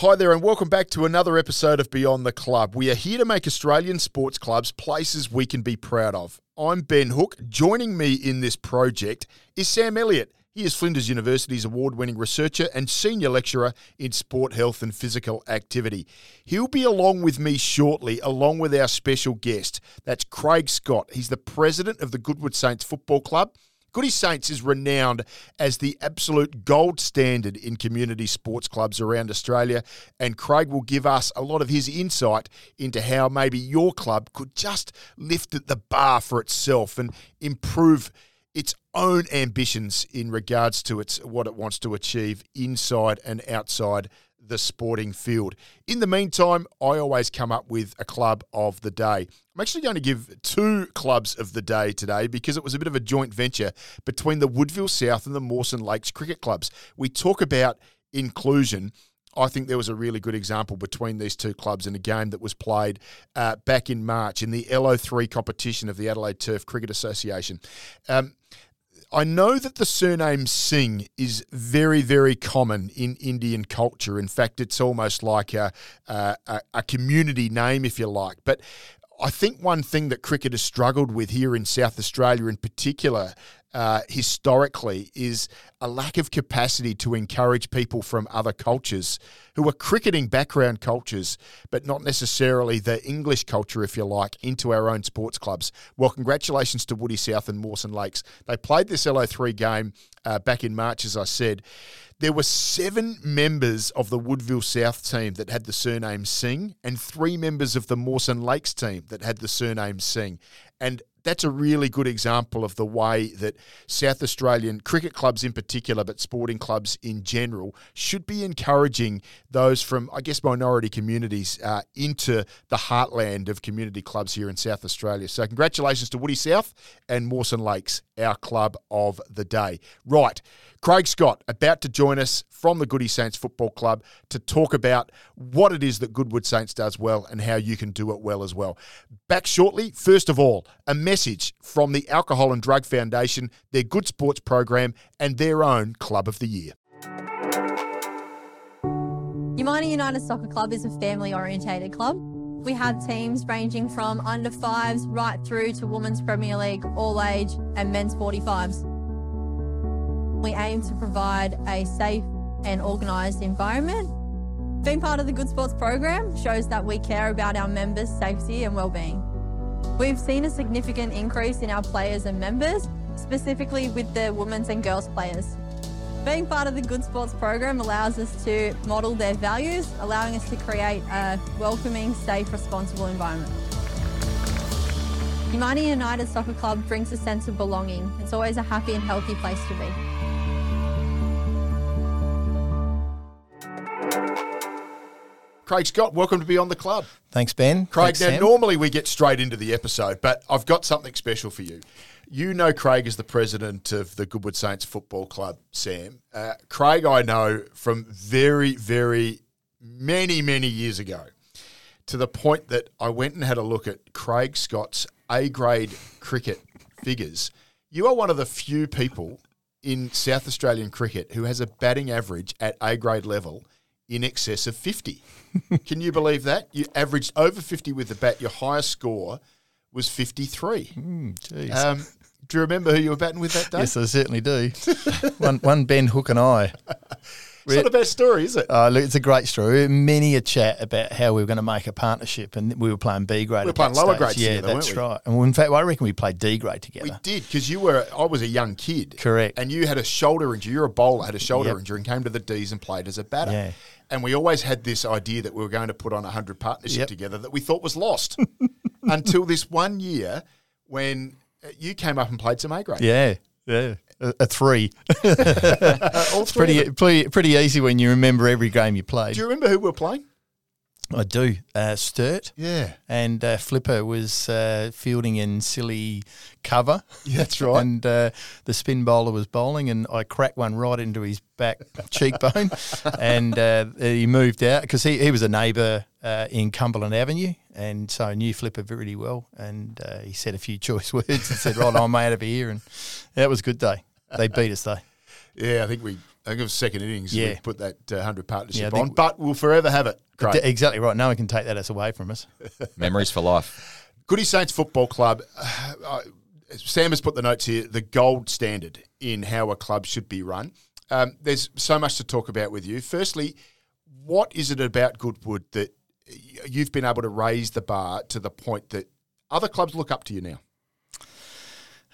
Hi there, and welcome back to another episode of Beyond the Club. We are here to make Australian sports clubs places we can be proud of. I'm Ben Hook. Joining me in this project is Sam Elliott. He is Flinders University's award winning researcher and senior lecturer in sport, health, and physical activity. He'll be along with me shortly, along with our special guest. That's Craig Scott. He's the president of the Goodwood Saints Football Club Goody Saints is renowned as the absolute gold standard in community sports clubs around Australia, and Craig will give us a lot of his insight into how maybe your club could just lift the bar for itself and improve its own ambitions in regards to its what it wants to achieve inside and outside the sporting field. In the meantime, I always come up with a club of the day. I'm actually going to give two clubs of the day today because it was a bit of a joint venture between the Woodville South and the Mawson Lakes cricket clubs. We talk about inclusion. I think there was a really good example between these two clubs in a game that was played uh, back in March in the LO3 competition of the Adelaide Turf Cricket Association. Um, I know that the surname Singh is very, very common in Indian culture. In fact, it's almost like a, a, a community name, if you like. But I think one thing that cricket has struggled with here in South Australia, in particular, uh, historically is a lack of capacity to encourage people from other cultures who are cricketing background cultures, but not necessarily the English culture, if you like, into our own sports clubs. Well, congratulations to Woody South and Mawson Lakes. They played this LO3 game uh, back in March, as I said. There were seven members of the Woodville South team that had the surname Singh, and three members of the Mawson Lakes team that had the surname Singh. And that's a really good example of the way that South Australian cricket clubs in particular, but sporting clubs in general, should be encouraging those from, I guess, minority communities uh, into the heartland of community clubs here in South Australia. So, congratulations to Woody South and Mawson Lakes, our club of the day. Right. Craig Scott about to join us from the Goody Saints Football Club to talk about what it is that Goodwood Saints does well and how you can do it well as well. Back shortly. First of all, a message from the Alcohol and Drug Foundation, their Good Sports program, and their own Club of the Year. Umina United Soccer Club is a family orientated club. We have teams ranging from under fives right through to Women's Premier League, all age, and men's 45s. We aim to provide a safe and organised environment. Being part of the Good Sports program shows that we care about our members' safety and well-being. We've seen a significant increase in our players and members, specifically with the women's and girls players. Being part of the Good Sports program allows us to model their values, allowing us to create a welcoming, safe, responsible environment. Umina United Soccer Club brings a sense of belonging. It's always a happy and healthy place to be. Craig Scott, welcome to Beyond the Club. Thanks, Ben. Craig, Thanks, now Sam. normally we get straight into the episode, but I've got something special for you. You know Craig is the president of the Goodwood Saints Football Club, Sam. Uh, Craig, I know from very, very many, many years ago, to the point that I went and had a look at Craig Scott's A grade cricket figures. You are one of the few people in South Australian cricket who has a batting average at A grade level in excess of 50. Can you believe that? You averaged over 50 with the bat. Your highest score was 53. Mm, jeez. Um, do you remember who you were batting with that day? yes, I certainly do. one, one Ben Hook and I. It's not a bad story, is it? Uh, look, it's a great story. Many a chat about how we were going to make a partnership, and we were playing B grade. We were playing lower grades Yeah, together, that's right. And in fact, I reckon we played D grade together. We did because you were. I was a young kid, Correct. and you had a shoulder injury. You're a bowler, had a shoulder Yep. injury, and came to the D's and played as a batter. Yeah. And we always had this idea that we were going to put on a hundred partnership Yep. together that we thought was lost until this one year when you came up and played some A grade. Yeah, yeah. A, a three. Uh, all It's three pretty, pretty pretty easy when you remember every game you played. Do you remember who we were playing? I do. Uh, Sturt Yeah, and uh, Flipper was uh, fielding in silly cover. Yeah, that's right. And uh, the spin bowler was bowling, and I cracked one right into his back cheekbone, and uh, he moved out because he, he was a neighbour uh, in Cumberland Avenue, and so I knew Flipper really well. And uh, he said a few choice words and said, "Right, I'm out of here," and that was a good day. They beat us though. Yeah, I think we I think it was second innings. Yeah. we put that uh, hundred partnership Yeah, I think- on, but we'll forever have it. Great. D- Exactly right. No one can take that as away from us. Memories for life. Goody Saints Football Club. Uh, uh, Sam has put the notes here. The gold standard in how a club should be run. Um, there's so much to talk about with you. Firstly, what is it about Goodwood that y- you've been able to raise the bar to the point that other clubs look up to you now?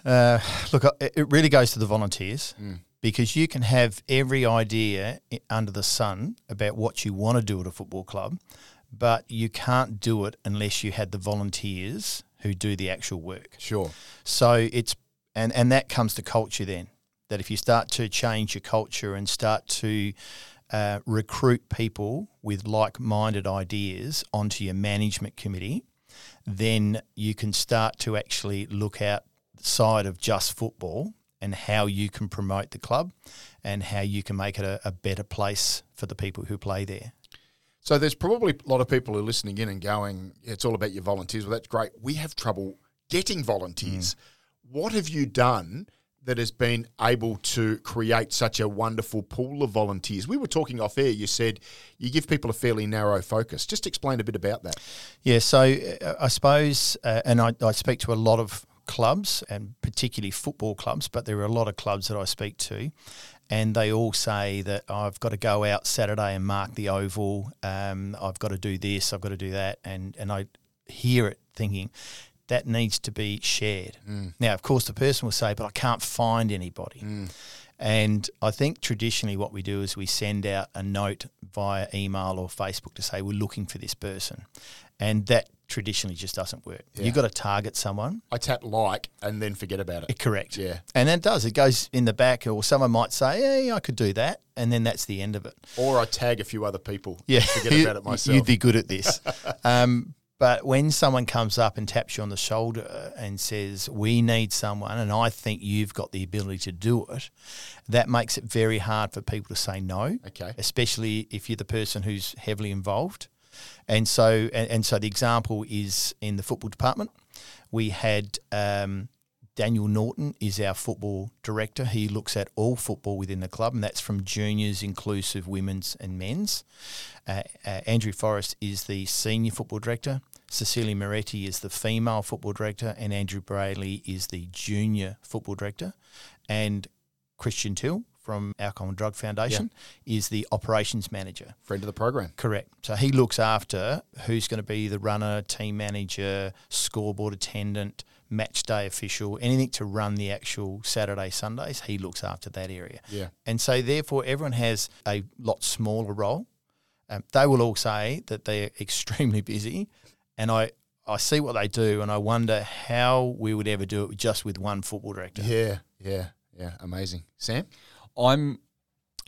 Uh, look, it it really goes to the volunteers Mm. because you can have every idea under the sun about what you want to do at a football club, but you can't do it unless you had the volunteers who do the actual work. Sure. So it's and and that comes to culture then. That if you start to change your culture and start to uh, recruit people with like-minded ideas onto your management committee, then you can start to actually look outside of just football and how you can promote the club and how you can make it a, a better place for the people who play there. So there's probably a lot of people who are listening in and going, "It's all about your volunteers." Well, that's great. We have trouble getting volunteers. What have you done that has been able to create such a wonderful pool of volunteers? We were talking off air. You said you give people a fairly narrow focus. Just explain a bit about that. Yeah, so uh, I suppose, uh, and I, I speak to a lot of clubs and particularly football clubs, but there are a lot of clubs that I speak to, and they all say that I've got to go out Saturday and mark the oval. Um, I've got to do this. I've got to do that, and and I hear it thinking that needs to be shared. Mm. Now, of course, the person will say, "But I can't find anybody." Mm. And I think traditionally what we do is we send out a note via email or Facebook to say we're looking for this person. And that traditionally just doesn't work. You've got to target someone. I tap like and then forget about it. Eh, correct. Yeah. And it does. It goes in the back, or someone might say, hey, I could do that. And then that's the end of it. Or I tag a few other people. Yeah. Forget about it myself. You'd be good at this. um, but when someone comes up and taps you on the shoulder and says, We need someone, and I think you've got the ability to do it, that makes it very hard for people to say no. Okay. Especially if you're the person who's heavily involved. And so, and, and so the example is in the football department. We had um, Daniel Norton is our football director. He looks at all football within the club, and that's from juniors, inclusive women's and men's. Uh, uh, Andrew Forrest is the senior football director. Cecilia Moretti is the female football director, and Andrew Brayley is the junior football director. And Christian Till from Alcohol and Drug Foundation is the operations manager. Friend of the program. Correct. So he looks after who's going to be the runner, team manager, scoreboard attendant, match day official, anything to run the actual Saturday, Sundays. He looks after that area. Yeah. And so, therefore, everyone has a lot smaller role. Um, they will all say that they're extremely busy. And I, I see what they do, and I wonder how we would ever do it just with one football director. Yeah. Yeah. Yeah. Amazing. Sam? I'm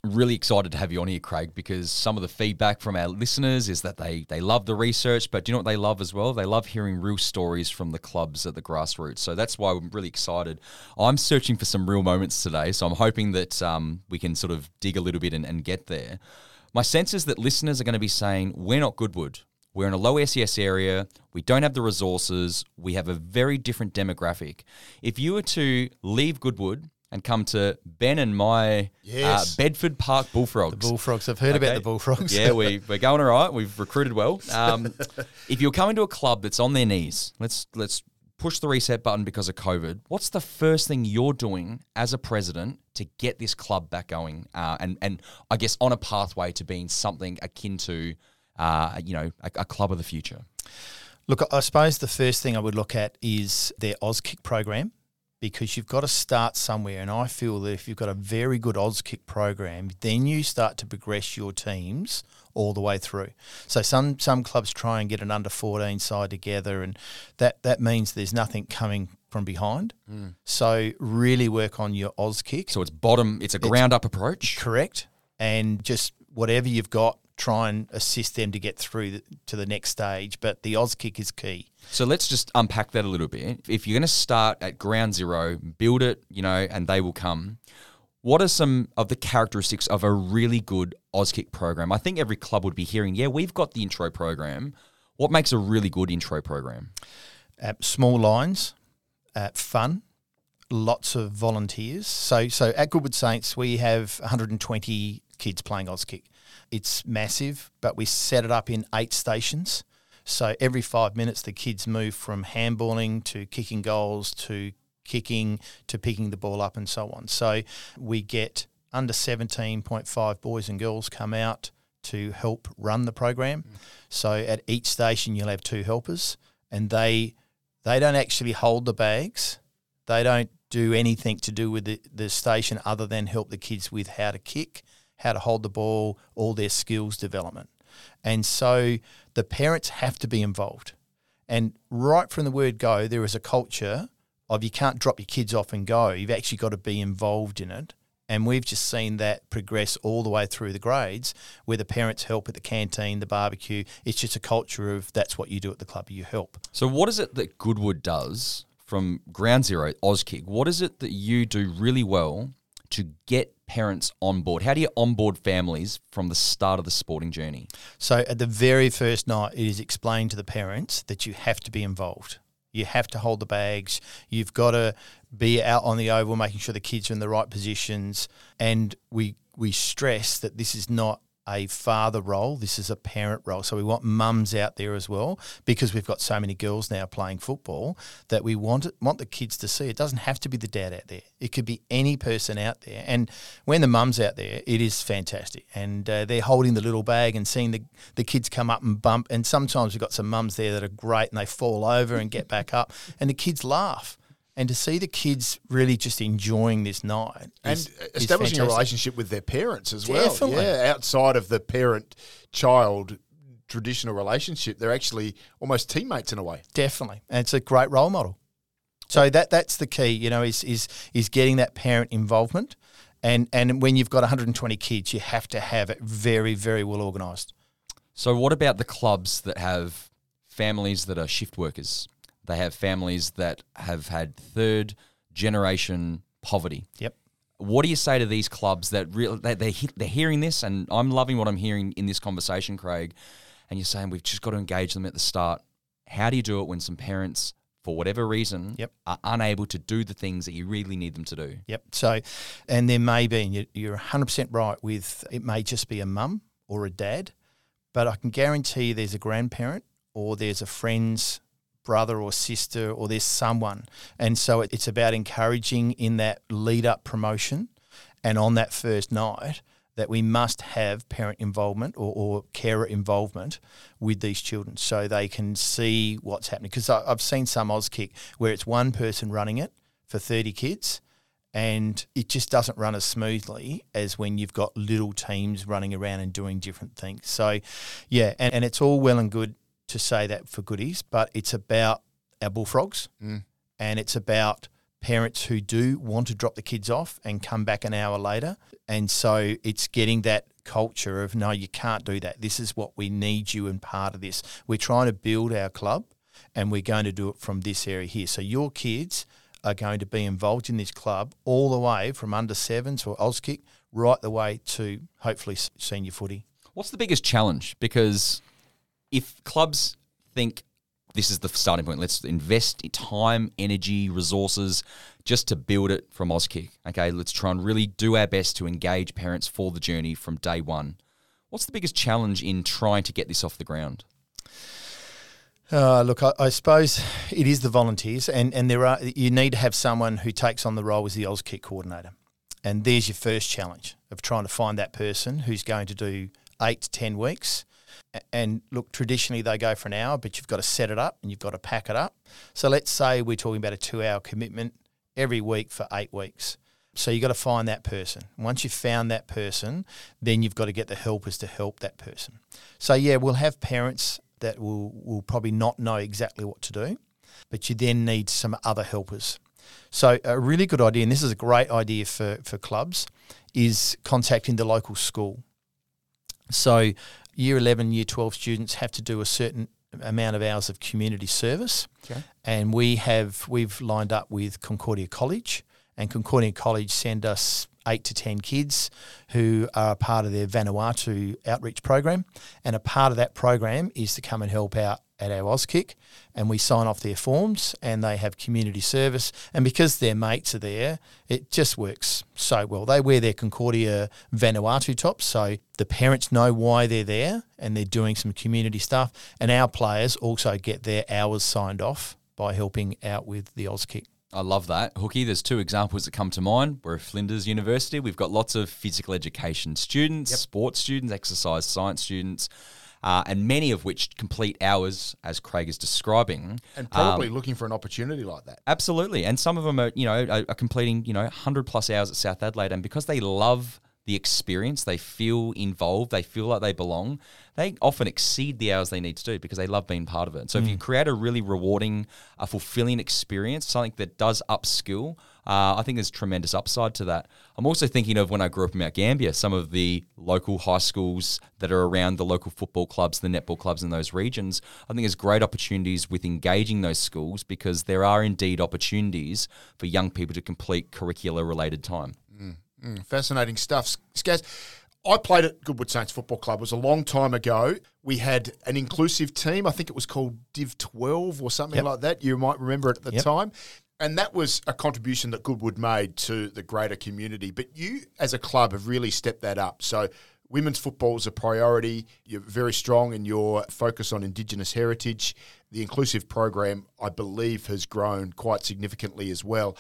really excited to have you on here, Craig, because some of the feedback from our listeners is that they they love the research, but do you know what they love as well? They love hearing real stories from the clubs at the grassroots. So that's why I'm really excited. I'm searching for some real moments today, so I'm hoping that um, we can sort of dig a little bit and, and get there. My sense is that listeners are going to be saying, "We're not Goodwood." We're in a low SES area. We don't have the resources. We have a very different demographic. If you were to leave Goodwood and come to Ben and my Yes. uh, Bedford Park Bullfrogs. Bullfrogs. I've heard about the Bullfrogs. yeah, we, we're going all right. We've recruited well. Um, if you're coming to a club that's on their knees, let's let's push the reset button because of COVID. What's the first thing you're doing as a president to get this club back going, uh, and and I guess on a pathway to being something akin to, uh, you know, a, a club of the future? Look, I suppose the first thing I would look at is their Auskick program because you've got to start somewhere. And I feel that if you've got a very good Auskick program, then you start to progress your teams all the way through. So some some clubs try and get an under 14 side together, and that, that means there's nothing coming from behind. Mm. So really work on your Auskick. So it's bottom. It's a ground up approach. Correct. And just whatever you've got, try and assist them to get through to the next stage. But the Auskick is key. So let's just unpack that a little bit. If you're going to start at ground zero, build it, you know, and they will come. What are some of the characteristics of a really good Auskick program? I think every club would be hearing, yeah, we've got the intro program. What makes a really good intro program? uh, small lines, uh, fun, lots of volunteers. So, so at Goodwood Saints, we have 120 kids playing Auskick. It's massive, but we set it up in eight stations. So every five minutes, the kids move from handballing to kicking goals to kicking to picking the ball up and so on. So we get under 17.5 boys and girls come out to help run the program. Mm. So at each station, you'll have two helpers, and they they don't actually hold the bags. They don't do anything to do with the, the station other than help the kids with how to kick, how to hold the ball, all their skills development. And so the parents have to be involved. And right from the word go, there is a culture of you can't drop your kids off and go. You've actually got to be involved in it. And we've just seen that progress all the way through the grades where the parents help at the canteen, the barbecue. It's just a culture of that's what you do at the club, you help. So, what is it that Goodwood does from ground zero, Auskick? What is it that you do really well to get parents on board? How do you onboard families from the start of the sporting journey? So, at the very first night, it is explained to the parents that you have to be involved. You have to hold the bags. You've got to be out on the oval, making sure the kids are in the right positions. And we we stress that this is not a father role. This is a parent role. So we want mums out there as well because we've got so many girls now playing football that we want want the kids to see. It doesn't have to be the dad out there. It could be any person out there. And when the mums out there, it is fantastic. And uh, they're holding the little bag and seeing the, the kids come up and bump. And sometimes we've got some mums there that are great and they fall over and get back up and the kids laugh and to see the kids really just enjoying this night and is, establishing is a relationship with their parents as well. Definitely. Yeah, outside of the parent child traditional relationship, they're actually almost teammates in a way. Definitely, and it's a great role model. So that that's the key, you know, is is is getting that parent involvement, and and when you've got 120 kids, you have to have it very very well organised. So what about the clubs that have families that are shift workers? They have families that have had third generation poverty. Yep. What do you say to these clubs that really they, they they're hearing this, and I'm loving what I'm hearing in this conversation, Craig. And you're saying we've just got to engage them at the start. How do you do it when some parents, for whatever reason, yep. are unable to do the things that you really need them to do? Yep. So, and there may be, and you're 100% right with it may just be a mum or a dad, but I can guarantee you there's a grandparent or there's a friend's brother or sister or there's someone. And so it's about encouraging in that lead up promotion and on that first night that we must have parent involvement or, or carer involvement with these children so they can see what's happening. Because I've seen some Auskick where it's one person running it for 30 kids and it just doesn't run as smoothly as when you've got little teams running around and doing different things. So, yeah, and, and it's all well and good to say that for goodies, but it's about our bullfrogs mm. and it's about parents who do want to drop the kids off and come back an hour later. And so it's getting that culture of no, you can't do that. This is what we need you and part of this. We're trying to build our club and we're going to do it from this area here. So your kids are going to be involved in this club all the way from under sevens or Auskick right the way to hopefully senior footy. What's the biggest challenge? Because if clubs think this is the starting point, let's invest time, energy, resources just to build it from Auskick. Okay, let's try and really do our best to engage parents for the journey from day one. What's the biggest challenge in trying to get this off the ground? Uh, look, I, I, suppose it is the volunteers, and, and there are you need to have someone who takes on the role as the Auskick coordinator, and there's your first challenge of trying to find that person who's going to do eight to ten weeks and look, traditionally they go for an hour, but you've got to set it up and you've got to pack it up. So let's say we're talking about a two hour commitment every week for eight weeks. So you've got to find that person. Once you've found that person, then you've got to get the helpers to help that person. So yeah, we'll have parents that will, will probably not know exactly what to do, but you then need some other helpers. So a really good idea, and this is a great idea for, for clubs, is contacting the local school. So year 11, year 12 students have to do a certain amount of hours of community service. Okay. And we have we've lined up with Concordia College and Concordia College send us eight to ten kids who are a part of their Vanuatu outreach program. And a part of that program is to come and help out at our Auskick, and we sign off their forms, and they have community service. And because their mates are there, it just works so well. They wear their Concordia Vanuatu tops, so the parents know why they're there, and they're doing some community stuff. And our players also get their hours signed off by helping out with the Auskick. I love that. Hooky, there's two examples that come to mind. We're at Flinders University. We've got lots of physical education students, sports students, exercise science students, uh, and many of which complete hours, as Craig is describing. And probably looking for an opportunity like that. Absolutely. And some of them are, you know, are, are completing, you know, 100 plus hours at South Adelaide. And because they love the experience, they feel involved, they feel like they belong, they often exceed the hours they need to do because they love being part of it. So if you create a really rewarding, a fulfilling experience, something that does upskill, uh, I think there's tremendous upside to that. I'm also thinking of when I grew up in Mount Gambier, some of the local high schools that are around the local football clubs, the netball clubs in those regions. I think there's great opportunities with engaging those schools because there are indeed opportunities for young people to complete curricular related time. Mm, fascinating stuff. Skaz, I played at Goodwood Saints Football Club. It was a long time ago. We had an inclusive team. I think it was called Div 12 or something Yep. like that. You might remember it at the Yep. time. And that was a contribution that Goodwood made to the greater community. But you, as a club, have really stepped that up. So, women's football is a priority. You're very strong in your focus on Indigenous heritage. The inclusive program, I believe, has grown quite significantly as well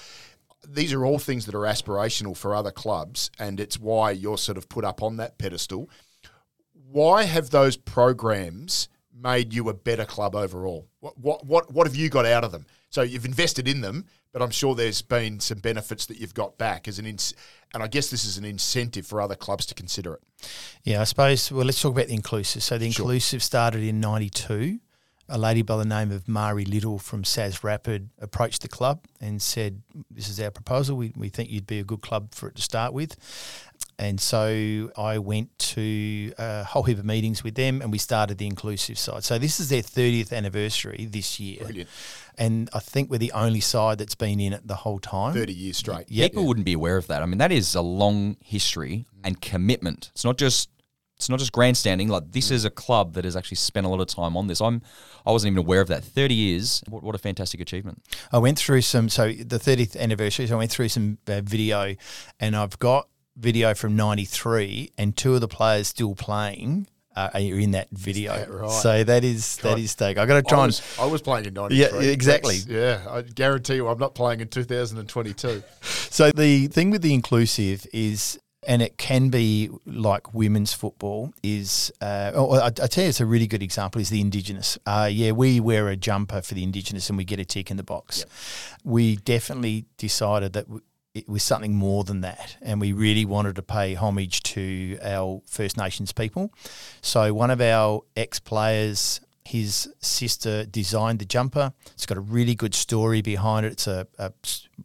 these are all things that are aspirational for other clubs, and it's why you're sort of put up on that pedestal. Why have those programs made you a better club overall? What what what, what have you got out of them? So you've invested in them, but I'm sure there's been some benefits that you've got back as an ins- and I guess this is an incentive for other clubs to consider it. Yeah, I suppose. Well, let's talk about the inclusive. So the Sure. inclusive started in '92. A lady by the name of Mari Little from SASRAPID approached the club and said, "This is our proposal. We, we think you'd be a good club for it to start with." And so I went to a whole heap of meetings with them, and we started the inclusive side. So this is their 30th anniversary this year, Brilliant. and I think we're the only side that's been in it the whole time. Thirty years straight. Yep. People wouldn't be aware of that. I mean, that is a long history and commitment. It's not just it's not just grandstanding. Like this is a club that has actually spent a lot of time on this. I'm I wasn't even aware of that. Thirty years. What, what a fantastic achievement. I went through some, so the 30th anniversary, so I went through some uh, video and I've got video from 93 and two of the players still playing uh, are in that video. that right? So that is, that God. is stake. i got to I try and, was, I was playing in '93. Yeah, exactly. That's- yeah, I guarantee you, I'm not playing in 2022. so the thing with the inclusive is, and it can be like women's football is, uh, oh, I, I tell you, it's a really good example is the Indigenous. Uh, yeah, we wear a jumper for the Indigenous and we get a tick in the box. We definitely decided that w- it was something more than that, and we really wanted to pay homage to our First Nations people. So one of our ex players. His sister designed the jumper. It's got a really good story behind it. It's a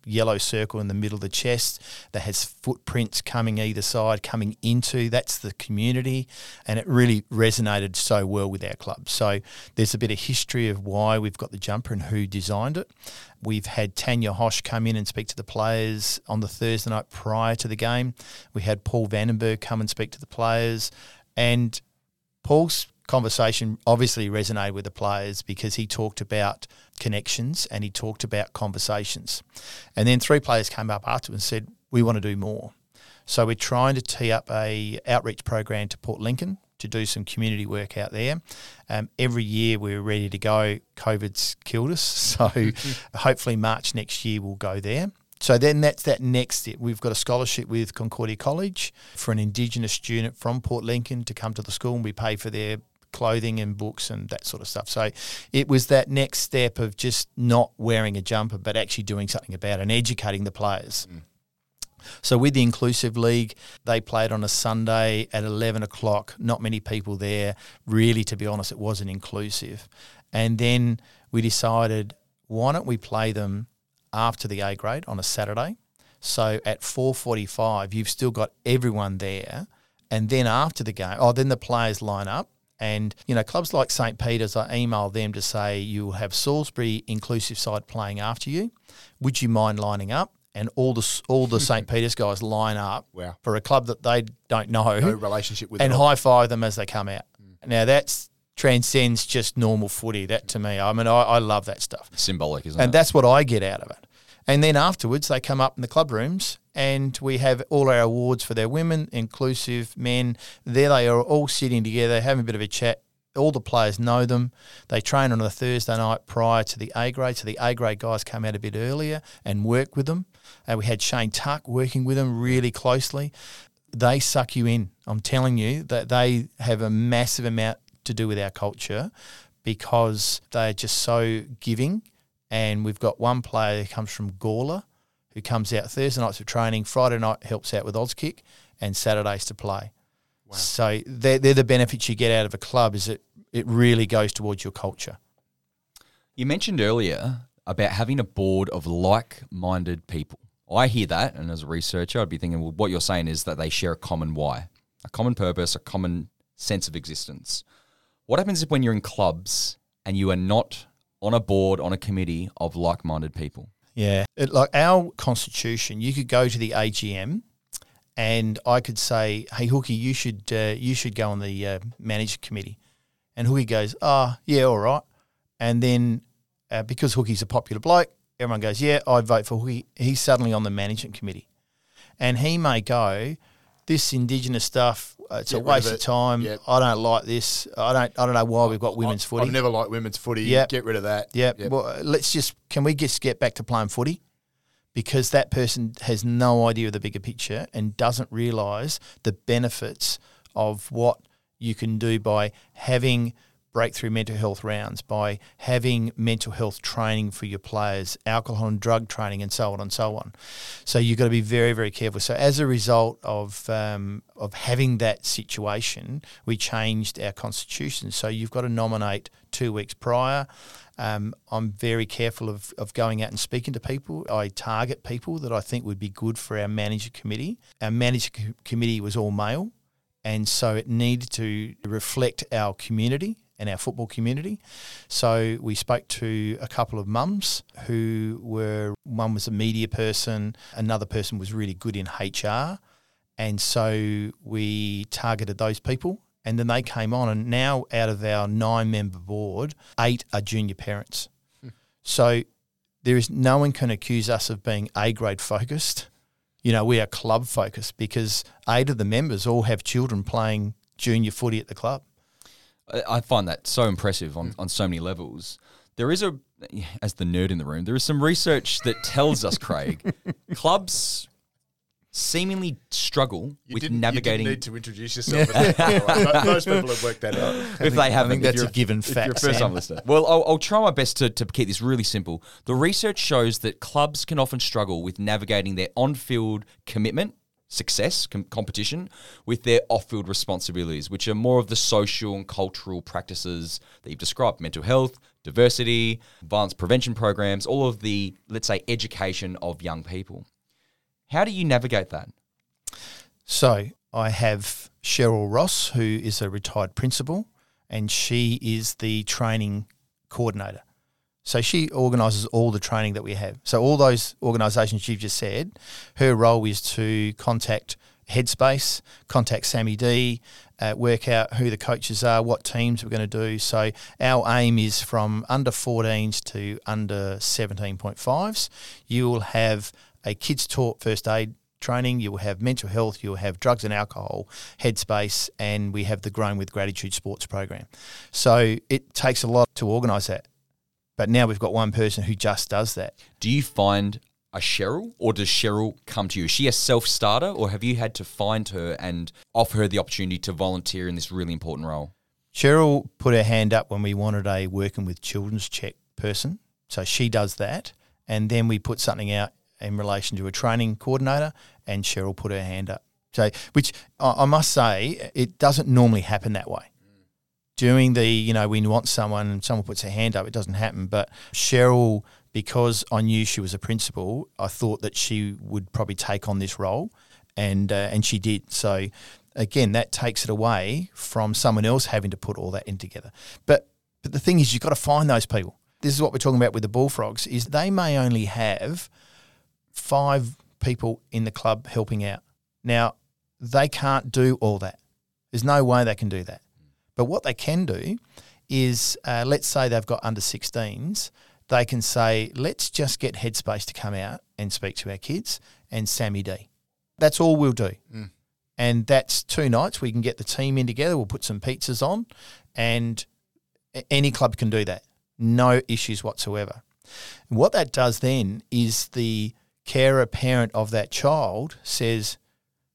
yellow circle in the middle of the chest that has footprints coming either side, coming into. That's the community, and it really resonated so well with our club. So there's a bit of history of why we've got the jumper and who designed it. We've had Tanya Hosch come in and speak to the players on the Thursday night prior to the game. We had Paul Vandenberg come and speak to the players, and Paul's conversation obviously resonated with the players because he talked about connections and he talked about conversations. And then three players came up after and said, "We want to do more." So we're trying to tee up a outreach program to Port Lincoln to do some community work out there. Um, every year we're ready to go. COVID's killed us, so hopefully March next year we'll go there. So then that's that next step. We've got a scholarship with Concordia College for an Indigenous student from Port Lincoln to come to the school and we pay for their clothing and books and that sort of stuff. So it was that next step of just not wearing a jumper but actually doing something about it and educating the players. So with the Inclusive League, they played on a Sunday at 11 o'clock. Not many people there. Really, to be honest, it wasn't inclusive. And then we decided, why don't we play them after the A grade on a Saturday? So at 4:45, you've still got everyone there, and then after the game, oh, then the players line up. And you know, clubs like St. Peter's, I email them to say you'll have Salisbury inclusive side playing after you. Would you mind lining up? And all the all the St. Peter's guys line up Wow. for a club that they don't know, No relationship with and high five them as they come out. Mm. Now that's transcends just normal footy. That to me, I mean, I, I love that stuff. Symbolic, isn't And it? And that's what I get out of it. And then afterwards, they come up in the club rooms and we have all our awards for their women, inclusive men. There they are all sitting together, having a bit of a chat. All the players know them. They train on a Thursday night prior to the A grade. So the A grade guys come out a bit earlier and work with them. And we had Shane Tuck working with them really closely. They suck you in. I'm telling you that they have a massive amount to do with our culture because they're just so giving. And we've got one player who comes from Gawler who comes out Thursday nights for training, Friday night helps out with Auskick, and Saturdays to play. So they're, they're the benefits you get out of a club is it, it really goes towards your culture. You mentioned earlier about having a board of like-minded people. I hear that, and as a researcher, I'd be thinking, well, what you're saying is that they share a common why, a common purpose, a common sense of existence. What happens if when you're in clubs and you are not on a board, on a committee of like-minded people? Yeah, it, like our constitution, you could go to the AGM, and I could say, "Hey, Hookie, you should uh, you should go on the uh, manager committee," and Hookie goes, "Oh, yeah, all right," and then uh, because Hookie's a popular bloke, everyone goes, "Yeah, I vote for Hookie." He's suddenly on the management committee, and he may go, "This Indigenous stuff, uh, it's Get a rid of waste of, time. Yep. I don't like this. I don't I don't know why we've got women's footy." I've never liked women's footy. Yep. Get rid of that. Yeah. Yep. Well, let's just can we just get back to playing footy? Because that person has no idea of the bigger picture and doesn't realise the benefits of what you can do by having breakthrough mental health rounds, by having mental health training for your players, alcohol and drug training, and so on and so on. So you've got to be very, very careful. So as a result of um, of having that situation, we changed our constitution. So you've got to nominate two weeks prior. Um, I'm very careful of, of going out and speaking to people. I target people that I think would be good for our manager committee. Our manager co- committee was all male, and so it needed to reflect our community and our football community. So we spoke to a couple of mums who were one was a media person, another person was really good in HR, and so we targeted those people. And then they came on, and now out of our nine member board, eight are junior parents. Hmm. So there is no one can accuse us of being A grade focused. You know, we are club focused because eight of the members all have children playing junior footy at the club. I- I find that so impressive on, hmm. on so many levels. There is a, as the nerd in the room, there is some research that tells us, Craig, clubs seemingly struggle You with didn't, navigating. You didn't need to introduce yourself. at that point. Mo- Most people have worked that out. if they haven't, I think if that's you're a given if fact. You're a first time listener. Well, I'll, I'll try my best to, to keep this really simple. The research shows that clubs can often struggle with navigating their on field commitment, success, com- competition, with their off field responsibilities, which are more of the social and cultural practices that you've described mental health, diversity, violence prevention programs, all of the, let's say, education of young people. How do you navigate that? So I have Cheryl Ross, who is a retired principal, and she is the training coordinator. So she organises all the training that we have. So all those organisations you've just said, her role is to contact Headspace, contact Sammy D, uh, work out who the coaches are, what teams we're going to do. So our aim is from under 14s to under 17.5s. You will have a kids taught first aid training, you will have mental health, you will have drugs and alcohol, headspace, and we have the Growing with Gratitude sports program. So it takes a lot to organise that. But now we've got one person who just does that. Do you find a Cheryl, or does Cheryl come to you? Is she a self starter, or have you had to find her and offer her the opportunity to volunteer in this really important role? Cheryl put her hand up when we wanted a working with children's check person. So she does that. And then we put something out in relation to a training coordinator, and Cheryl put her hand up. So, which I, must say, it doesn't normally happen that way. Doing the, you know, we want someone and someone puts their hand up, it doesn't happen. But Cheryl, because I knew she was a principal, I thought that she would probably take on this role, and uh, and she did. So again, that takes it away from someone else having to put all that in together. But but the thing is, you've got to find those people. This is what we're talking about with the bullfrogs: is they may only have five people in the club helping out. Now they can't do all that. There's no way they can do that. But what they can do is, uh, let's say they've got under 16s, they can say, let's just get Headspace to come out and speak to our kids and Sammy D. That's all we'll do. Mm. And that's two nights. We can get the team in together. We'll put some pizzas on, and any club can do that. No issues whatsoever. And what that does then is the carer parent of that child says,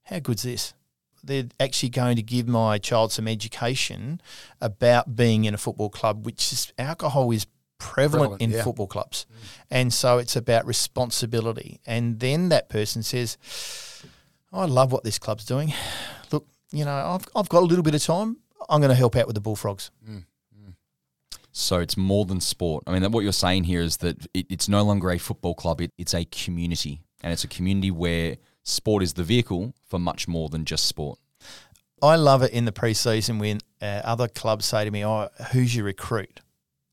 How good's this? They're actually going to give my child some education about being in a football club, which is alcohol is prevalent, Prevalent, in yeah. football clubs. Mm. And so it's about responsibility. And then that person says, I love what this club's doing. Look, you know, I've, I've got a little bit of time. I'm going to help out with the Bullfrogs. Mm. So it's more than sport. I mean, what you're saying here is that it, it's no longer a football club; it, it's a community, and it's a community where sport is the vehicle for much more than just sport. I love it in the preseason when uh, other clubs say to me, "Oh, who's your recruit?"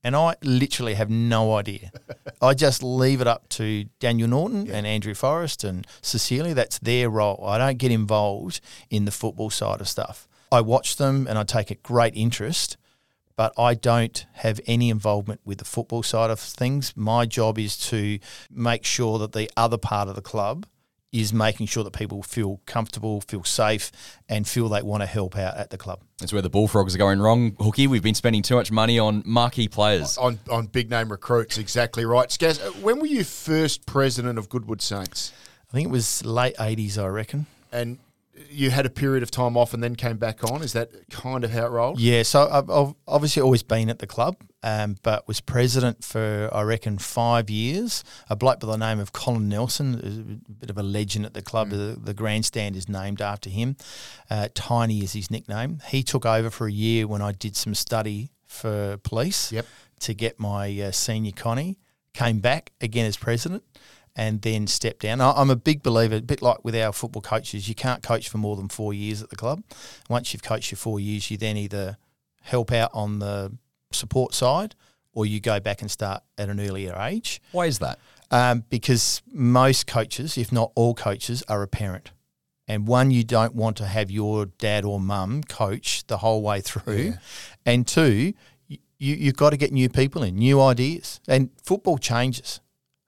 And I literally have no idea. I just leave it up to Daniel Norton and Andrew Forrest and Cecilia. That's their role. I don't get involved in the football side of stuff. I watch them and I take a great interest, but I don't have any involvement with the football side of things. My job is to make sure that the other part of the club is making sure that people feel comfortable, feel safe, and feel they want to help out at the club. That's where the Bullfrogs are going wrong, Hookie. We've been spending too much money on marquee players. On, on big name recruits, exactly right. Skaz, uh, when were you first president of Goodwood Saints? I think it was late 80s, I reckon. And you had a period of time off and then came back on. Is that kind of how it rolled? Yeah, so I've, I've obviously always been at the club, um, but was president for, I reckon, five years. A bloke by the name of Colin Nelson, a bit of a legend at the club. The, the grandstand is named after him. Uh, Tiny is his nickname. He took over for a year when I did some study for police Yep. to get my uh, senior Connie. Came back again as president and then step down. I'm a big believer, a bit like with our football coaches, you can't coach for more than four years at the club. Once you've coached for four years, you then either help out on the support side or you go back and start at an earlier age. Why is that? Um, because most coaches, if not all coaches, are a parent. And one, you don't want to have your dad or mum coach the whole way through. Yeah. And two, you, you've got to get new people in, new ideas. And football changes.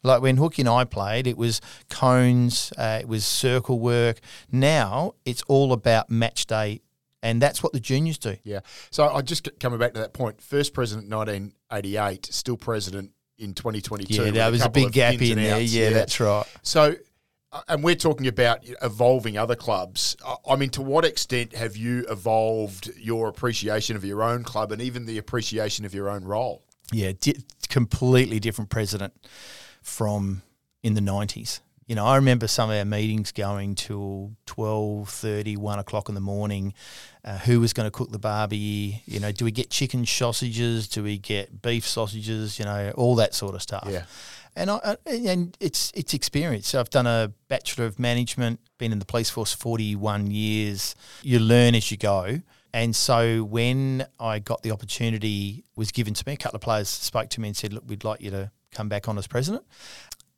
Like when Hooky and I played, it was cones, uh, it was circle work. Now it's all about match day. And that's what the juniors do. Yeah. So I just coming back to that point. First president 1988, still president in 2022. Yeah, with there was a couple big gap in there. outs. Yeah, that's right. So, uh, and we're talking about evolving other clubs. I- I mean, to what extent have you evolved your appreciation of your own club and even the appreciation of your own role? yeah, di- completely different president from in the 90s. You know, I remember some of our meetings going till 12.30, 1 o'clock in the morning. Uh, who was going to cook the barbie? You know, do we get chicken sausages? Do we get beef sausages? You know, all that sort of stuff. Yeah. And I, and it's it's experience. I've done a bachelor of management, been in the police force forty one years. You learn as you go. And so when I got the opportunity was given to me, a couple of players spoke to me and said, "Look, we'd like you to come back on as president."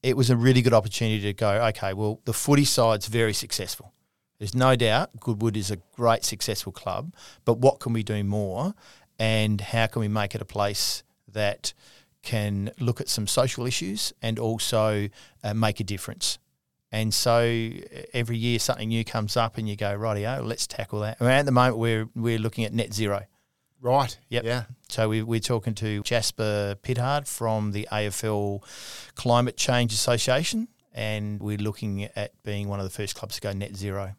It was a really good opportunity to go. Okay, well, the footy side's very successful. There's no doubt Goodwood is a great successful club, but what can we do more, and how can we make it a place that can look at some social issues and also uh, make a difference. And so every year something new comes up, and you go, rightio, let's tackle that. I mean, at the moment, we're we're looking at net zero. Right. Yep. Yeah. So we, we're talking to Jasper Pithard from the AFL Climate Change Association, and we're looking at being one of the first clubs to go net zero.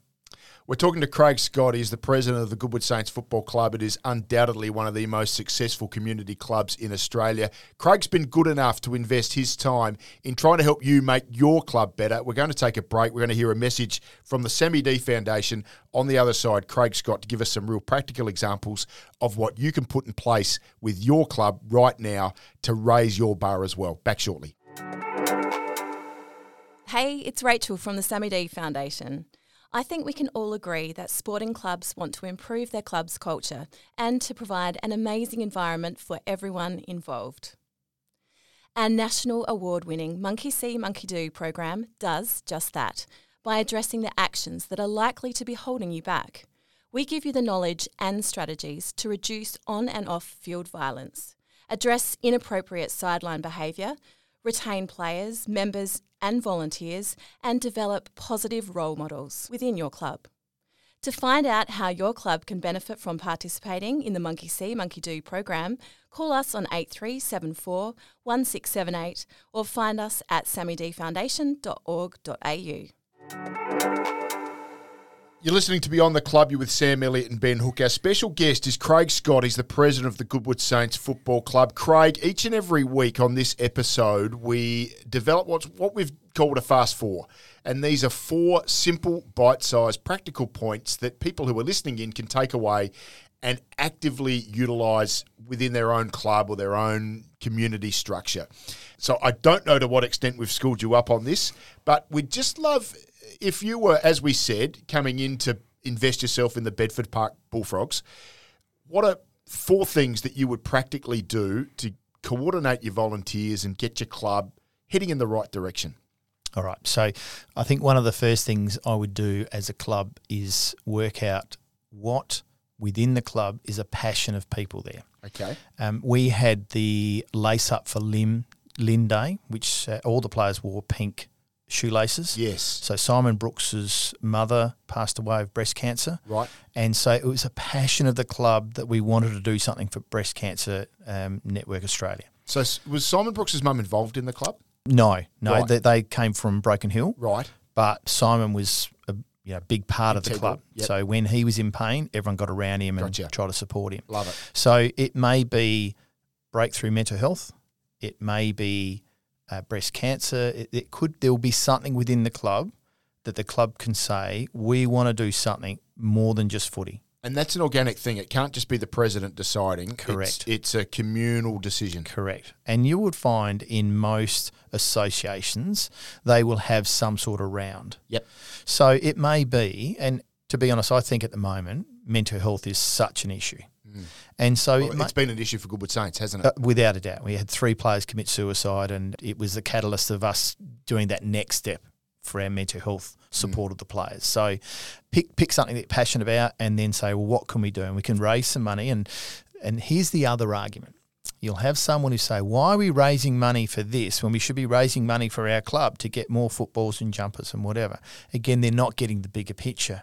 We're talking to Craig Scott. He's the president of the Goodwood Saints Football Club. It is undoubtedly one of the most successful community clubs in Australia. Craig's been good enough to invest his time in trying to help you make your club better. We're going to take a break. We're going to hear a message from the Sammy D Foundation. On the other side, Craig Scott to give us some real practical examples of what you can put in place with your club right now to raise your bar as well. Back shortly. Hey, it's Rachel from the Sammy D Foundation. I think we can all agree that sporting clubs want to improve their club's culture and to provide an amazing environment for everyone involved. Our national award winning Monkey See, Monkey Do program does just that by addressing the actions that are likely to be holding you back. We give you the knowledge and strategies to reduce on and off field violence, address inappropriate sideline behaviour, retain players, members, and volunteers, and develop positive role models within your club. To find out how your club can benefit from participating in the Monkey See, Monkey Do program, call us on 8374 1678 or find us at sammydfoundation.org.au. You're listening to Beyond the Club. You're with Sam Elliott and Ben Hook. Our special guest is Craig Scott. He's the president of the Goodwood Saints Football Club. Craig, each and every week on this episode, we develop what's what we've called a fast four. And these are four simple, bite sized, practical points that people who are listening in can take away and actively utilise within their own club or their own community structure. So I don't know to what extent we've schooled you up on this, but we'd just love if you were, as we said, coming in to invest yourself in the Bedford Park Bullfrogs, what are four things that you would practically do to coordinate your volunteers and get your club heading in the right direction? All right. So I think one of the first things I would do as a club is work out what within the club is a passion of people there. Okay. Um, we had the Lace Up for Limb Lynn Day, which uh, all the players wore pink shoelaces. Yes. So Simon Brooks's mother passed away of breast cancer. Right. And so it was a passion of the club that we wanted to do something for Breast Cancer um, Network Australia. So was Simon Brooks's mum involved in the club? No, no, Right. they, they came from Broken Hill, Right. but Simon was a you know big part of the club. yep. So when he was in pain, everyone got around him and tried to support him. Love it. So it may be breakthrough mental health. It may be uh, breast cancer. It, it could there will be something within the club that the club can say we want to do something more than just footy. And that's an organic thing. It can't just be the president deciding. It's- Correct. It's, a communal decision. Correct. And you would find in most associations they will have some sort of round. Yep. So it may be, and to be honest, I think at the moment mental health is such an issue, and so Mm. Well, it it's been an issue for Goodwood Saints, hasn't it? Uh, without a doubt, we had three players commit suicide, and it was the catalyst of us doing that next step for our mental health support of the players. So, pick pick something that you're passionate about, and then say, well, what can we do? And we can raise some money. And and here's the other argument: you'll have someone who say, why are we raising money for this when we should be raising money for our club to get more footballs and jumpers and whatever? Again, they're not getting the bigger picture,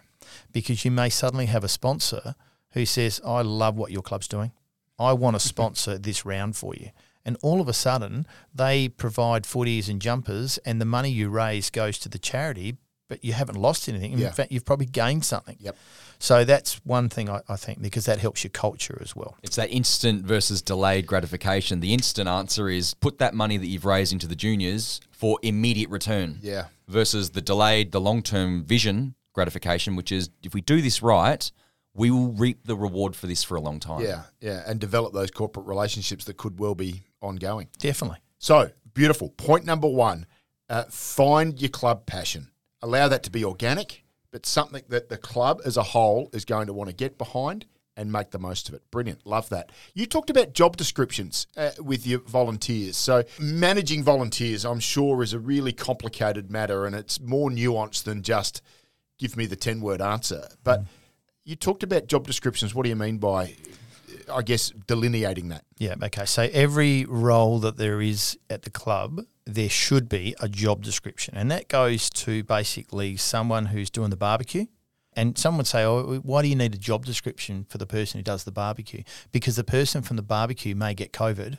because you may suddenly have a sponsor who says, I love what your club's doing. I want to sponsor this round for you. And all of a sudden, they provide footies and jumpers, and the money you raise goes to the charity, but you haven't lost anything. In Yeah. fact, you've probably gained something. Yep. So that's one thing I, I think because that helps your culture as well. It's that instant versus delayed gratification. The instant answer is put that money that you've raised into the juniors for immediate return. Yeah. Versus the delayed, the long term vision gratification, which is if we do this right, we will reap the reward for this for a long time. Yeah. Yeah. And develop those corporate relationships that could well be ongoing. Definitely. So, beautiful. Point number one uh, find your club passion. Allow that to be organic, but something that the club as a whole is going to want to get behind and make the most of it. Brilliant. Love that. You talked about job descriptions uh, with your volunteers. So, managing volunteers, I'm sure, is a really complicated matter and it's more nuanced than just give me the 10 word answer. But you talked about job descriptions. What do you mean by, I guess, delineating that? Yeah. Okay. So every role that there is at the club, there should be a job description, and that goes to basically someone who's doing the barbecue. And someone would say, "Oh, why do you need a job description for the person who does the barbecue?" Because the person from the barbecue may get COVID,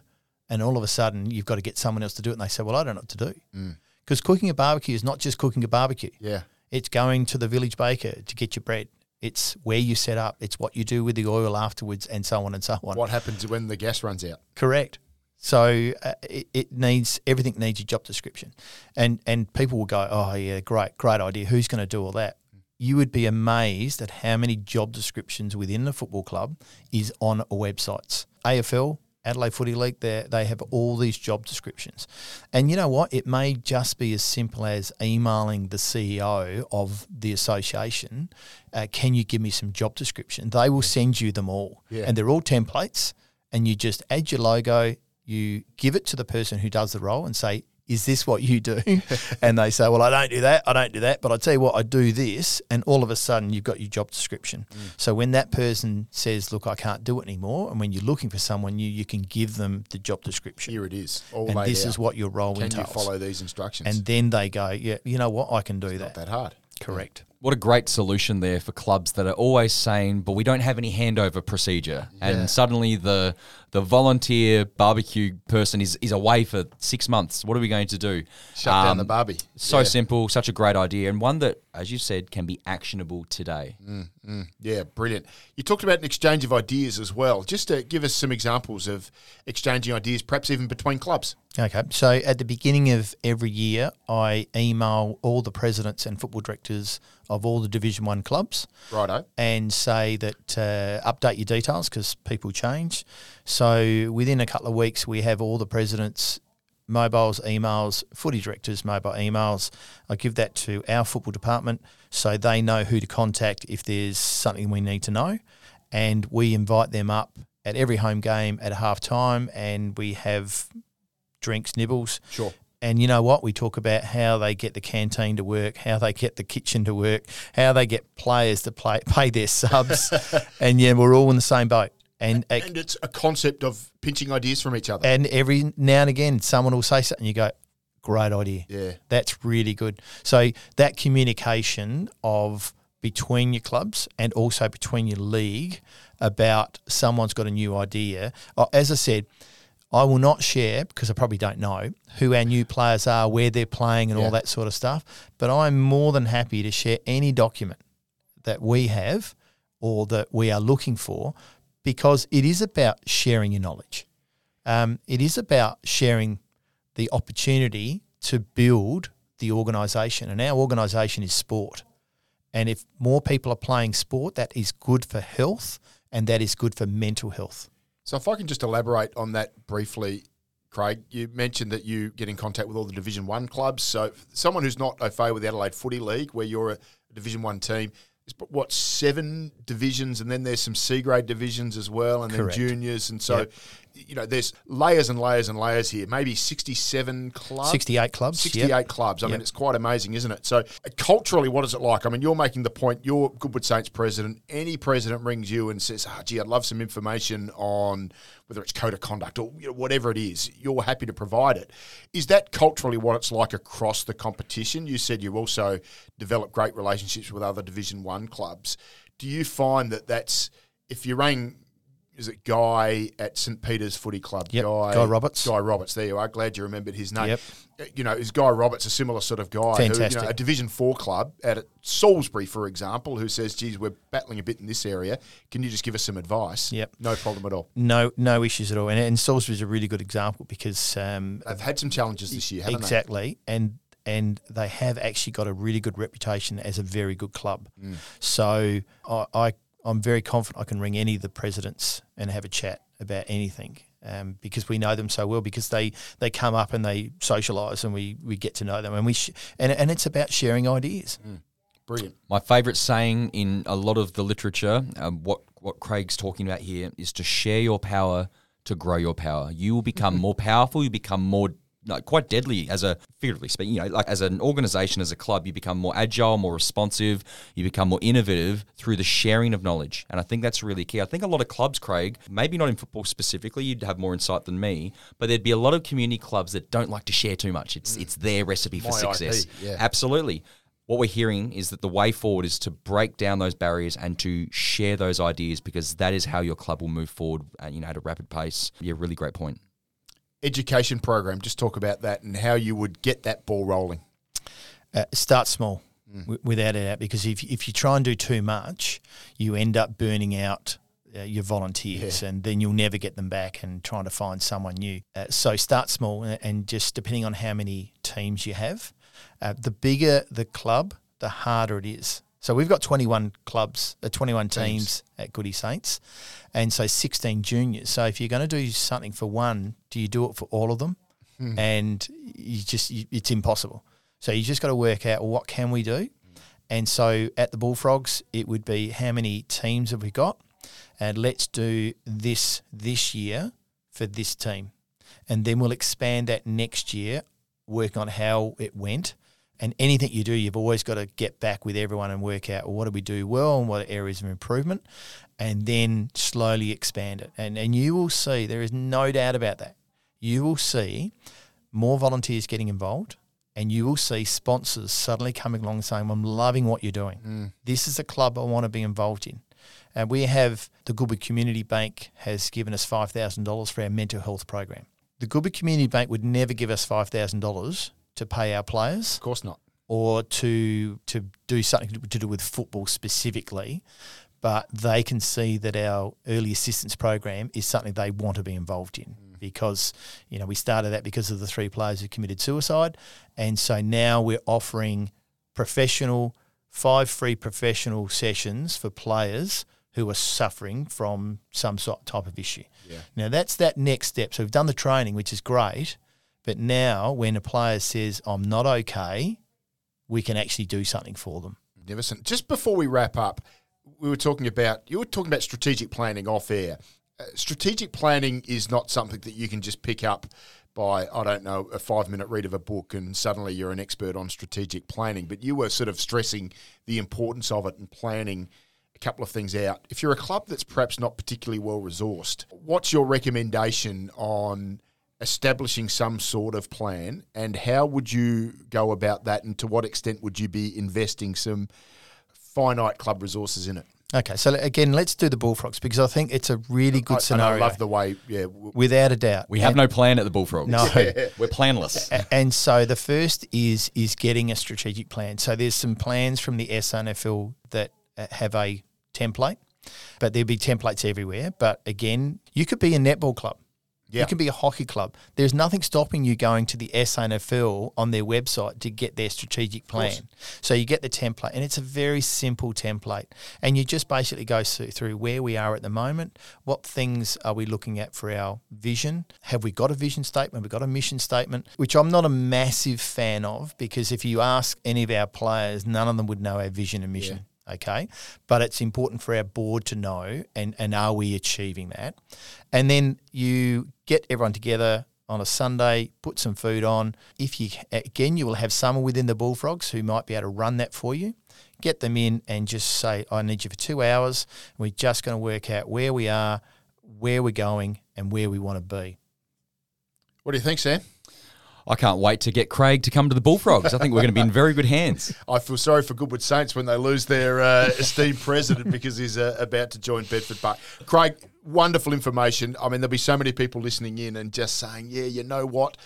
and all of a sudden you've got to get someone else to do it. And they say, "Well, I don't know what to do," mm. because cooking a barbecue is not just cooking a barbecue. Yeah. It's going to the village baker to get your bread. It's where you set up. It's what you do with the oil afterwards, and so on and so on. What happens when the gas runs out? Correct. So uh, it, it needs everything needs a job description, and and people will go, oh yeah, great, great idea. Who's going to do all that? You would be amazed at how many job descriptions within the football club is on websites. AFL, Adelaide Footy League, they they have all these job descriptions, and you know what? It may just be as simple as emailing the CEO of the association. Uh, Can you give me some job description? They will send you them all, Yeah. and they're all templates and you just add your logo, you give it to the person who does the role and say, is this what you do? and they say, well, I don't do that. I don't do that. But I tell you what, I do this. And all of a sudden, you've got your job description. Mm. So when that person says, look, I can't do it anymore, and when you're looking for someone new, you can give them the job description. Here it is. All and laid this out. is what your role Can you follow these instructions? and then they go, yeah, you know what, I can do not that. that hard. Correct. What a great solution there for clubs that are always saying, but we don't have any handover procedure. Yeah. And suddenly the the volunteer barbecue person is, is away for six months. What are we going to do? Shut down Um, the barbie. So Yeah. simple, such a great idea, and one that, as you said, can be actionable today. Mm, Yeah, brilliant. You talked about an exchange of ideas as well. Just to give us some examples of exchanging ideas, perhaps even between clubs. Okay, so at the beginning of every year, I email all the presidents and football directors of all the Division One clubs Righto. and say that uh, update your details because people change. So within a couple of weeks, we have all the presidents' mobiles, emails, footy directors' mobile emails. I give that to our football department so they know who to contact if there's something we need to know, and we invite them up at every home game at half time, and we have drinks, nibbles. Sure. And you know what? We talk about how they get the canteen to work, how they get the kitchen to work, how they get players to play, pay their subs, and yeah, we're all in the same boat. And uh, And it's a concept of pinching ideas from each other. and every now and again, someone will say something. You go, great idea. yeah. That's really good. So that communication of between your clubs and also between your league about someone's got a new idea. Uh, As I said, I will not share because I probably don't know who our new players are, where they're playing, and Yeah. all that sort of stuff. But I'm more than happy to share any document that we have or that we are looking for because it is about sharing your knowledge. Um, it is about sharing the opportunity to build the organisation. And our organisation is sport. And if more people are playing sport, that is good for health and that is good for mental health. So if I can just elaborate on that briefly, Craig, you mentioned that you get in contact with all the Division One clubs. So someone who's not au fait with the Adelaide Footy League, where you're a, a Division One team, is what seven divisions, and then there's some C grade divisions as well, and Correct. then juniors, and so Yep. You know there's layers and layers and layers here. Maybe 67 clubs. 68 clubs. 68 yep. clubs. I mean, it's quite amazing, isn't it? So, uh, culturally, what is it like? I mean, you're making the point, you're Goodwood Saints president. Any president rings you and says, oh, gee, I'd love some information on whether it's code of conduct or you know, whatever it is, you're happy to provide it. Is that culturally what it's like across the competition? You said you also develop great relationships with other Division 1 clubs. Do you find that that's, if you rang, is it Guy at St Peter's Footy Club? Yep, Guy Roberts. Guy Roberts, there you are. Glad you remembered his name. Yep. Uh, You know, is Guy Roberts a similar sort of guy? Who, you Fantastic. know, a Division Four club at Salisbury, for example, who says, "Geez, we're battling a bit in this area. Can you just give us some advice?" Yep. No problem at all. No, no issues at all. And, and Salisbury's a really good example because um, They've had some challenges this year, haven't exactly, and and they have actually got a really good reputation as a very good club. Mm. So I, I I'm very confident I can ring any of the presidents and have a chat about anything. Um, because we know them so well, because they, they come up and they socialise and we, we get to know them and we sh- and and it's about sharing ideas. they? Brilliant. My favourite saying in a lot of the literature, um, what what Craig's talking about here, is to share your power to grow your power. You will become more powerful. You become more like quite deadly as a figuratively speaking. You know, like as an organisation, as a club, you become more agile, more responsive. You become more innovative through the sharing of knowledge, and I think that's really key. I think a lot of clubs, Craig, maybe not in football specifically, you'd have more insight than me, but there'd be a lot of community clubs that don't like to share too much. It's it's their recipe for My success. IP, yeah. Absolutely. What we're hearing is that the way forward is to break down those barriers and to share those ideas because that is how your club will move forward, uh, you know, at a rapid pace. Yeah, really great point. Education program. Just talk about that and how you would get that ball rolling. uh, start small Mm. w- without a doubt because if, if you try and do too much you end up burning out uh, your volunteers and then you'll never get them back and trying to find someone new uh, so start small and, and just depending on how many teams you have uh, the bigger the club the harder it is so we've got 21 clubs uh, 21 teams, Teams. at Goody Saints and so 16 juniors so if you're going to do something for one do you do it for all of them and you just you, it's impossible. So you just got to work out well, what can we do. And so at the Bullfrogs, it would be how many teams have we got, and let's do this this year for this team, and then we'll expand that next year. work on how it went. And anything you do, you've always got to get back with everyone and work out well, what do we do well and what are areas of improvement, and then slowly expand it. And and you will see there is no doubt about that. You will see more volunteers getting involved, and you will see sponsors suddenly coming along saying, "I'm loving what you're doing. Mm. This is a club I want to be involved in." And we have the Goodwood Community Bank has given us five thousand dollars for our mental health program. The Goodwood Community Bank would never give us five thousand dollars to pay our players Of course not. or to to do something to do with football specifically, but they can see that our early assistance program is something they want to be involved in mm. because you know we started that because of the three players who committed suicide, and so now we're offering professional five free professional sessions for players who are suffering from some sort type of issue. Yeah. Now that's that next step. So we've done the training, which is great, but now when a player says I'm not okay, we can actually do something for them. Magnificent. Just before we wrap up, we were talking about you were talking about strategic planning off air. Uh, strategic planning is not something that you can just pick up by I don't know a five minute read of a book and suddenly you're an expert on strategic planning. But you were sort of stressing the importance of it and planning a couple of things out. If you're a club that's perhaps not particularly well resourced, what's your recommendation on establishing some sort of plan and how would you go about that and to what extent would you be investing some finite club resources in it. Okay, so again, let's do the bullfrogs because I think it's a really good I- scenario. I love the way, yeah. w- without a doubt. We have And- no plan at the Bullfrogs. No. We're planless. And so the first is is getting a strategic plan. So there's some plans from the SANFL that uh, have a template, but there'd be templates everywhere. But again, you could be a netball club. Yeah. You can be a hockey club. There's nothing stopping you going to the SANFL on their website to get their strategic plan. So you get the template, and it's a very simple template. And you just basically go through, where we are at the moment, what things are we looking at for our vision? Have we got a vision statement? We've we got a mission statement? Which I'm not a massive fan of because if you ask any of our players, none of them would know our vision and mission okay? But it's important for our board to know, and, and are we achieving that? And then you get everyone together on a Sunday, put some food on. If you, again, you will have someone within the Bullfrogs who might be able to run that for you. Get them in and just say, I need you for two hours. We're just going to work out where we are, where we're going, and where we want to be. What do you think, Sam? I can't wait to get Craig to come to the Bullfrogs. I think we're going to be in very good hands. I feel sorry for Goodwood Saints when they lose their uh, esteemed president because he's uh, about to join Bedford. But Craig, wonderful information. I mean, there'll be so many people listening in and just saying, "Yeah, you know what."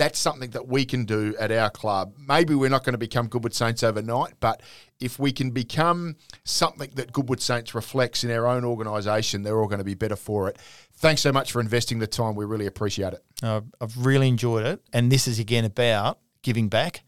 That's something that we can do at our club. Maybe we're not going to become Goodwood Saints overnight, but if we can become something that Goodwood Saints reflects in our own organisation, they're all going to be better for it. Thanks so much for investing the time. We really appreciate it. Uh, I've really enjoyed it. And this is again about giving back,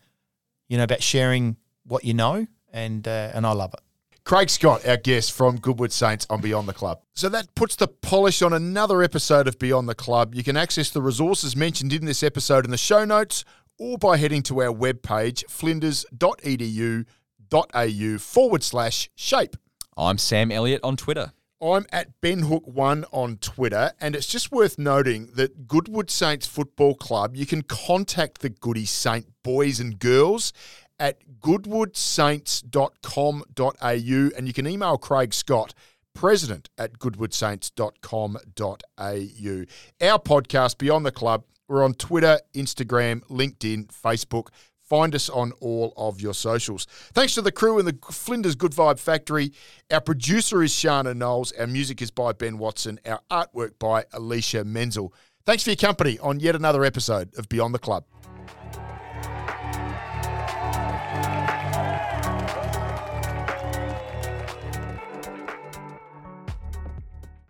you know, about sharing what you know, and uh, and I love it. Craig Scott, our guest from Goodwood Saints on Beyond the Club. So that puts the polish on another episode of Beyond the Club. You can access the resources mentioned in this episode in the show notes or by heading to our webpage, flinders.edu.au forward slash shape. I'm Sam Elliott on Twitter. I'm at BenHook1 on Twitter, and it's just worth noting that Goodwood Saints Football Club, you can contact the Goody Saint boys and girls at goodwoodsaints.com.au, and you can email Craig Scott, president at goodwoodsaints.com.au. Our podcast, Beyond the Club, we're on Twitter, Instagram, LinkedIn, Facebook. Find us on all of your socials. Thanks to the crew in the Flinders Good Vibe Factory. Our producer is Shana Knowles. Our music is by Ben Watson. Our artwork by Alicia Menzel. Thanks for your company on yet another episode of Beyond the Club.